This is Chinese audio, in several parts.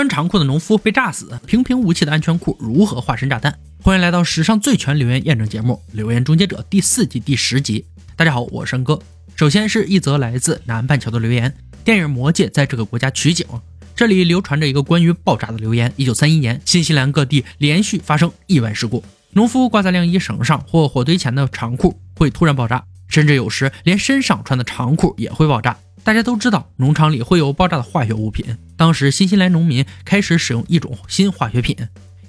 穿长裤的农夫被炸死，平平无奇的安全裤如何化身炸弹？欢迎来到史上最全留言验证节目《留言终结者》第四季第十集。大家好，我是申哥。首先是一则来自南半球的留言：电影《魔戒》在这个国家取景，这里流传着一个关于爆炸的留言。一九三一年，新西兰各地连续发生意外事故，农夫挂在晾衣绳上或火堆前的长裤会突然爆炸，甚至有时连身上穿的长裤也会爆炸。大家都知道，农场里会有爆炸的化学物品。当时，新西兰农民开始使用一种新化学品，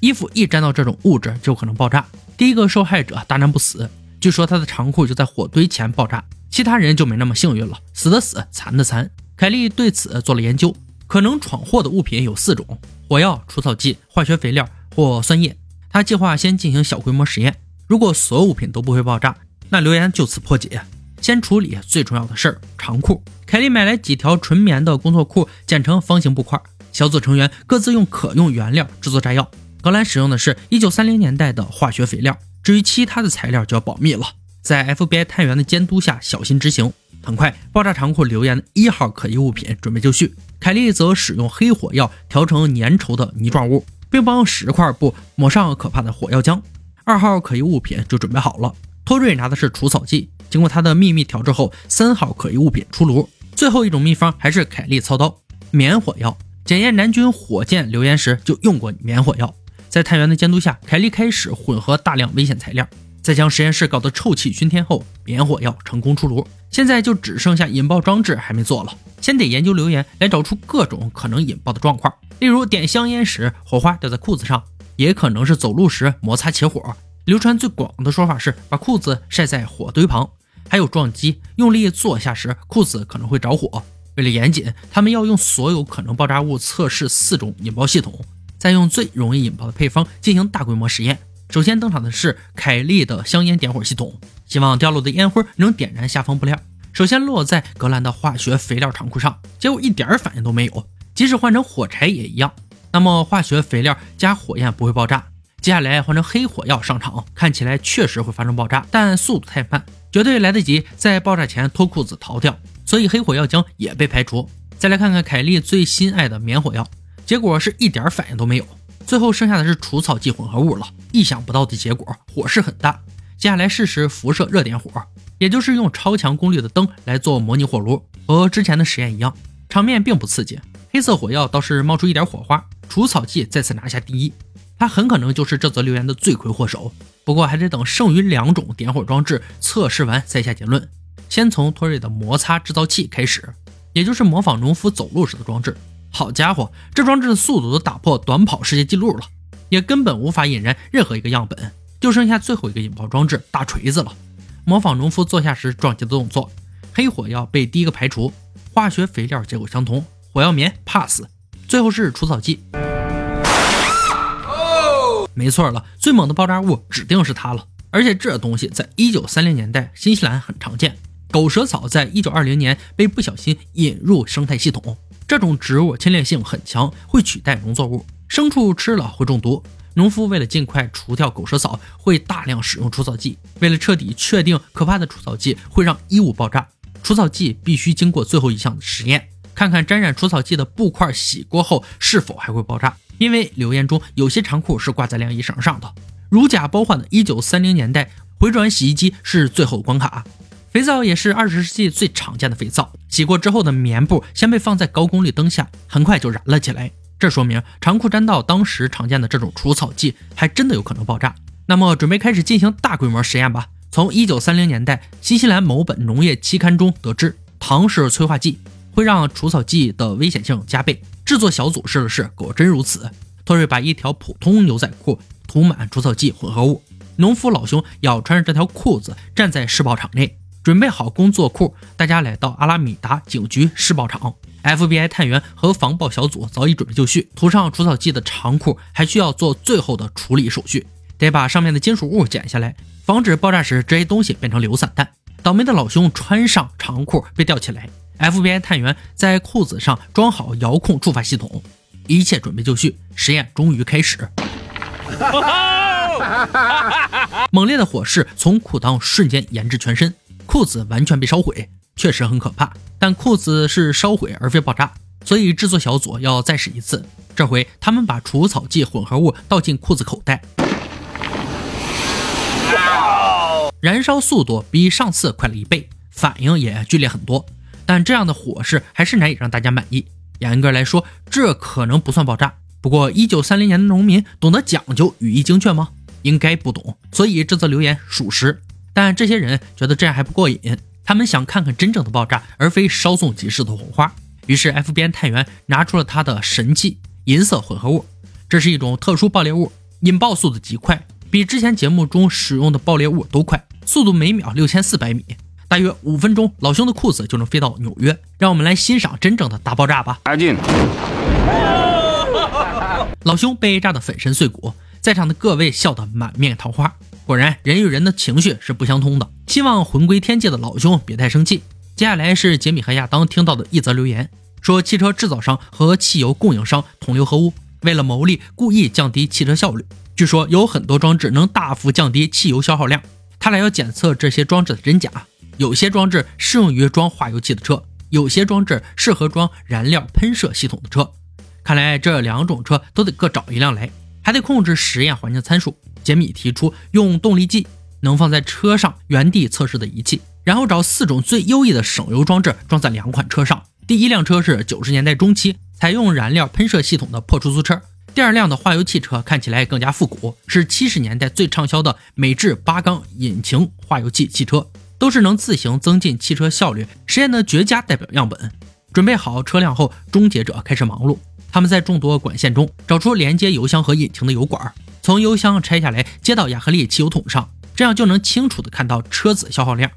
衣服一沾到这种物质就可能爆炸。第一个受害者大难不死，据说他的长裤就在火堆前爆炸。其他人就没那么幸运了，死的死，残的残。凯利对此做了研究，可能闯祸的物品有四种：火药、除草剂、化学肥料或酸液。他计划先进行小规模实验，如果所有物品都不会爆炸，那留言就此破解。先处理最重要的事儿——长裤。凯莉买来几条纯棉的工作裤，剪成方形布块。小组成员各自用可用原料制作炸药。格兰使用的是一九三零年代的化学肥料，至于其他的材料就要保密了。在 FBI 探员的监督下，小心执行。很快，爆炸长裤留言的一号可疑物品准备就绪。凯莉则使用黑火药调成粘稠的泥状物，并帮十块布抹上可怕的火药浆。二号可疑物品就准备好了。托瑞拿的是除草剂。经过他的秘密调制后，三号可疑物品出炉。最后一种秘方还是凯利操刀，棉火药。检验南军火箭留言时就用过棉火药。在探员的监督下，凯利开始混合大量危险材料，在将实验室搞得臭气熏天后，棉火药成功出炉。现在就只剩下引爆装置还没做了，先得研究留言来找出各种可能引爆的状况，例如点香烟时火花掉在裤子上，也可能是走路时摩擦起火。流传最广的说法是把裤子晒在火堆旁。还有撞击，用力坐下时裤子可能会着火。为了严谨，他们要用所有可能爆炸物测试四种引爆系统，再用最容易引爆的配方进行大规模实验。首先登场的是凯利的香烟点火系统，希望掉落的烟灰能点燃下方布料。首先落在格兰的化学肥料长裤上，结果一点反应都没有，即使换成火柴也一样。那么化学肥料加火焰不会爆炸？接下来换成黑火药上场，看起来确实会发生爆炸，但速度太慢。绝对来得及在爆炸前脱裤子逃掉，所以黑火药浆也被排除。再来看看凯莉最心爱的棉火药，结果是一点反应都没有。最后剩下的是除草剂混合物了，意想不到的结果，火势很大。接下来试试辐射热点火，也就是用超强功率的灯来做模拟火炉，和之前的实验一样，场面并不刺激。黑色火药倒是冒出一点火花，除草剂再次拿下第一。他很可能就是这则留言的罪魁祸首，不过还得等剩余两种点火装置测试完再下结论。先从托瑞的摩擦制造器开始，也就是模仿农夫走路时的装置。好家伙，这装置的速度都打破短跑世界纪录了，也根本无法引燃任何一个样本，就剩下最后一个引爆装置大锤子了。模仿农夫坐下时撞击的动作，黑火药被第一个排除，化学肥料结果相同，火药棉 pass，最后是除草剂。没错了，最猛的爆炸物指定是它了。而且这东西在一九三零年代新西兰很常见。狗舌草在一九二零年被不小心引入生态系统。这种植物侵略性很强，会取代农作物，牲畜吃了会中毒。农夫为了尽快除掉狗舌草，会大量使用除草剂。为了彻底确定可怕的除草剂会让衣物爆炸，除草剂必须经过最后一项实验，看看沾染除草剂的布块洗过后是否还会爆炸。因为留言中有些长裤是挂在晾衣绳上的，如假包换的1930年代回转洗衣机是最后关卡，肥皂也是20世纪最常见的肥皂。洗过之后的棉布先被放在高功率灯下，很快就燃了起来。这说明长裤沾到当时常见的这种除草剂，还真的有可能爆炸。那么准备开始进行大规模实验吧。从1930年代新西兰某本农业期刊中得知，糖是催化剂，会让除草剂的危险性加倍。制作小组试了试，果真如此。托瑞把一条普通牛仔裤涂满除草剂混合物，农夫老兄要穿着这条裤子站在试爆场内，准备好工作裤。大家来到阿拉米达警局试爆场，FBI 探员和防爆小组早已准备就绪。涂上除草剂的长裤还需要做最后的处理手续，得把上面的金属物剪下来，防止爆炸时这些东西变成流散弹。倒霉的老兄穿上长裤被吊起来。FBI 探员在裤子上装好遥控触发系统，一切准备就绪，实验终于开始。猛烈的火势从裤裆瞬间延至全身，裤子完全被烧毁，确实很可怕。但裤子是烧毁而非爆炸，所以制作小组要再试一次。这回他们把除草剂混合物倒进裤子口袋，燃烧速度比上次快了一倍，反应也剧烈很多。但这样的火势还是难以让大家满意。严格来说，这可能不算爆炸。不过，一九三零年的农民懂得讲究语义精确吗？应该不懂，所以这则留言属实。但这些人觉得这样还不过瘾，他们想看看真正的爆炸，而非稍纵即逝的火花。于是，FBI 探员拿出了他的神器——银色混合物。这是一种特殊爆裂物，引爆速度极快，比之前节目中使用的爆裂物都快，速度每秒六千四百米。大约五分钟，老兄的裤子就能飞到纽约。让我们来欣赏真正的大爆炸吧！阿进，老兄被炸得粉身碎骨，在场的各位笑得满面桃花。果然，人与人的情绪是不相通的。希望魂归天界的老兄别太生气。接下来是杰米和亚当听到的一则留言，说汽车制造商和汽油供应商同流合污，为了牟利故意降低汽车效率。据说有很多装置能大幅降低汽油消耗量，他俩要检测这些装置的真假。有些装置适用于装化油器的车，有些装置适合装燃料喷射系统的车。看来这两种车都得各找一辆来，还得控制实验环境参数。杰米提出用动力计，能放在车上原地测试的仪器，然后找四种最优异的省油装置装在两款车上。第一辆车是九十年代中期采用燃料喷射系统的破出租车，第二辆的化油汽车看起来更加复古，是七十年代最畅销的美制八缸引擎化油器汽车。都是能自行增进汽车效率实验的绝佳代表样本。准备好车辆后，终结者开始忙碌。他们在众多管线中找出连接油箱和引擎的油管，从油箱拆下来接到亚克力汽油桶上，这样就能清楚的看到车子消耗量。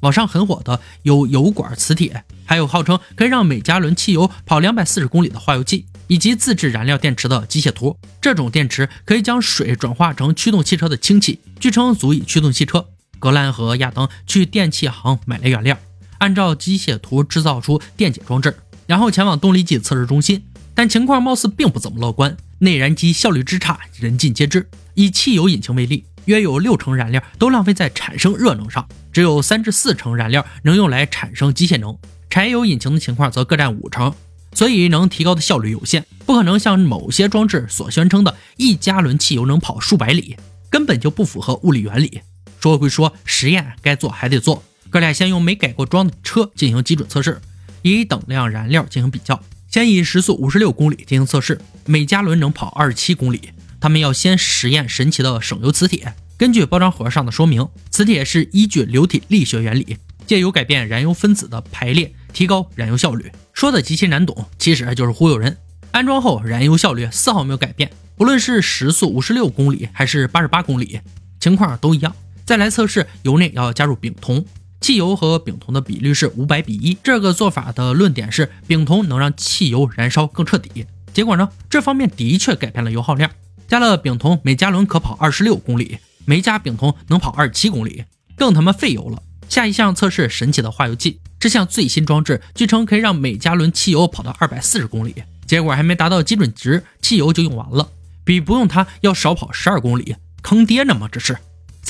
网上很火的有油管磁铁，还有号称可以让每加仑汽油跑两百四十公里的化油器，以及自制燃料电池的机械图。这种电池可以将水转化成驱动汽车的氢气，据称足以驱动汽车。格兰和亚当去电器行买了原料，按照机械图制造出电解装置，然后前往动力计测试中心。但情况貌似并不怎么乐观，内燃机效率之差人尽皆知。以汽油引擎为例，约有六成燃料都浪费在产生热能上，只有三至四成燃料能用来产生机械能。柴油引擎的情况则各占五成，所以能提高的效率有限，不可能像某些装置所宣称的一加仑汽油能跑数百里，根本就不符合物理原理。说归说，实验该做还得做。哥俩先用没改过装的车进行基准测试，以等量燃料进行比较。先以时速五十六公里进行测试，每加仑能跑二十七公里。他们要先实验神奇的省油磁铁。根据包装盒上的说明，磁铁是依据流体力学原理，借由改变燃油分子的排列，提高燃油效率。说的极其难懂，其实就是忽悠人。安装后，燃油效率丝毫没有改变，不论是时速五十六公里还是八十八公里，情况都一样。再来测试，油内要加入丙酮，汽油和丙酮的比率是五百比一。这个做法的论点是，丙酮能让汽油燃烧更彻底。结果呢，这方面的确改变了油耗量。加了丙酮，每加仑可跑二十六公里；没加丙酮，能跑二十七公里，更他妈费油了。下一项测试神奇的化油器，这项最新装置据称可以让每加仑汽油跑到二百四十公里。结果还没达到基准值，汽油就用完了，比不用它要少跑十二公里，坑爹呢吗？这是。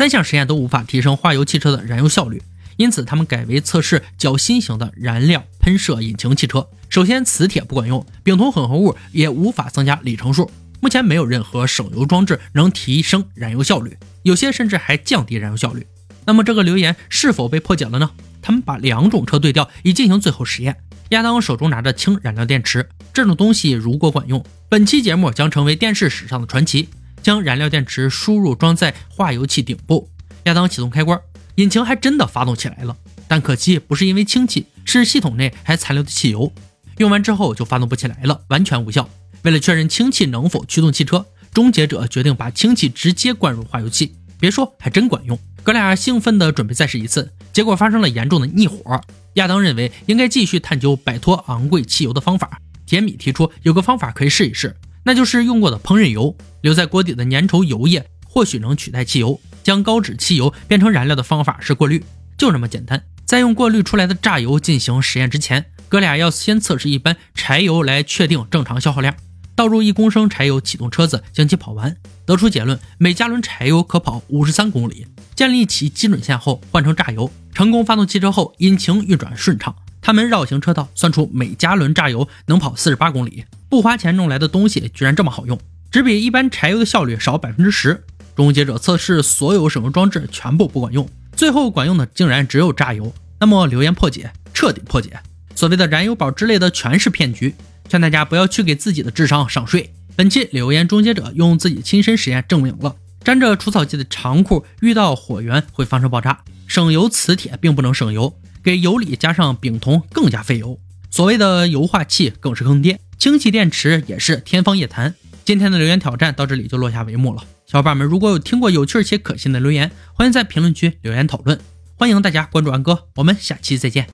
三项实验都无法提升化油汽车的燃油效率，因此他们改为测试较新型的燃料喷射引擎汽车。首先，磁铁不管用，丙酮混合物也无法增加里程数。目前没有任何省油装置能提升燃油效率，有些甚至还降低燃油效率。那么这个留言是否被破解了呢？他们把两种车对调，以进行最后实验。亚当手中拿着氢燃料电池，这种东西如果管用，本期节目将成为电视史上的传奇。将燃料电池输入装在化油器顶部，亚当启动开关，引擎还真的发动起来了。但可惜不是因为氢气，是系统内还残留的汽油，用完之后就发动不起来了，完全无效。为了确认氢气能否驱动汽车，终结者决定把氢气直接灌入化油器。别说，还真管用。哥俩兴奋地准备再试一次，结果发生了严重的逆火。亚当认为应该继续探究摆脱昂贵汽油的方法。杰米提出有个方法可以试一试。那就是用过的烹饪油，留在锅底的粘稠油液或许能取代汽油。将高脂汽油变成燃料的方法是过滤，就这么简单。在用过滤出来的榨油进行实验之前，哥俩要先测试一般柴油来确定正常消耗量。倒入一公升柴油，启动车子，将其跑完，得出结论：每加仑柴油可跑五十三公里。建立起基准线后，换成榨油，成功发动汽车后，引擎运转顺畅。他们绕行车道，算出每加仑榨油能跑四十八公里。不花钱弄来的东西居然这么好用，只比一般柴油的效率少百分之十。终结者测试所有省油装置全部不管用，最后管用的竟然只有榨油。那么留言破解，彻底破解，所谓的燃油宝之类的全是骗局，劝大家不要去给自己的智商上税。本期留言终结者用自己亲身实验证明了，沾着除草剂的长裤遇到火源会发生爆炸。省油磁铁并不能省油，给油里加上丙酮更加费油。所谓的油化气更是坑爹，氢气电池也是天方夜谭。今天的留言挑战到这里就落下帷幕了。小伙伴们，如果有听过有趣且可信的留言，欢迎在评论区留言讨论。欢迎大家关注安哥，我们下期再见。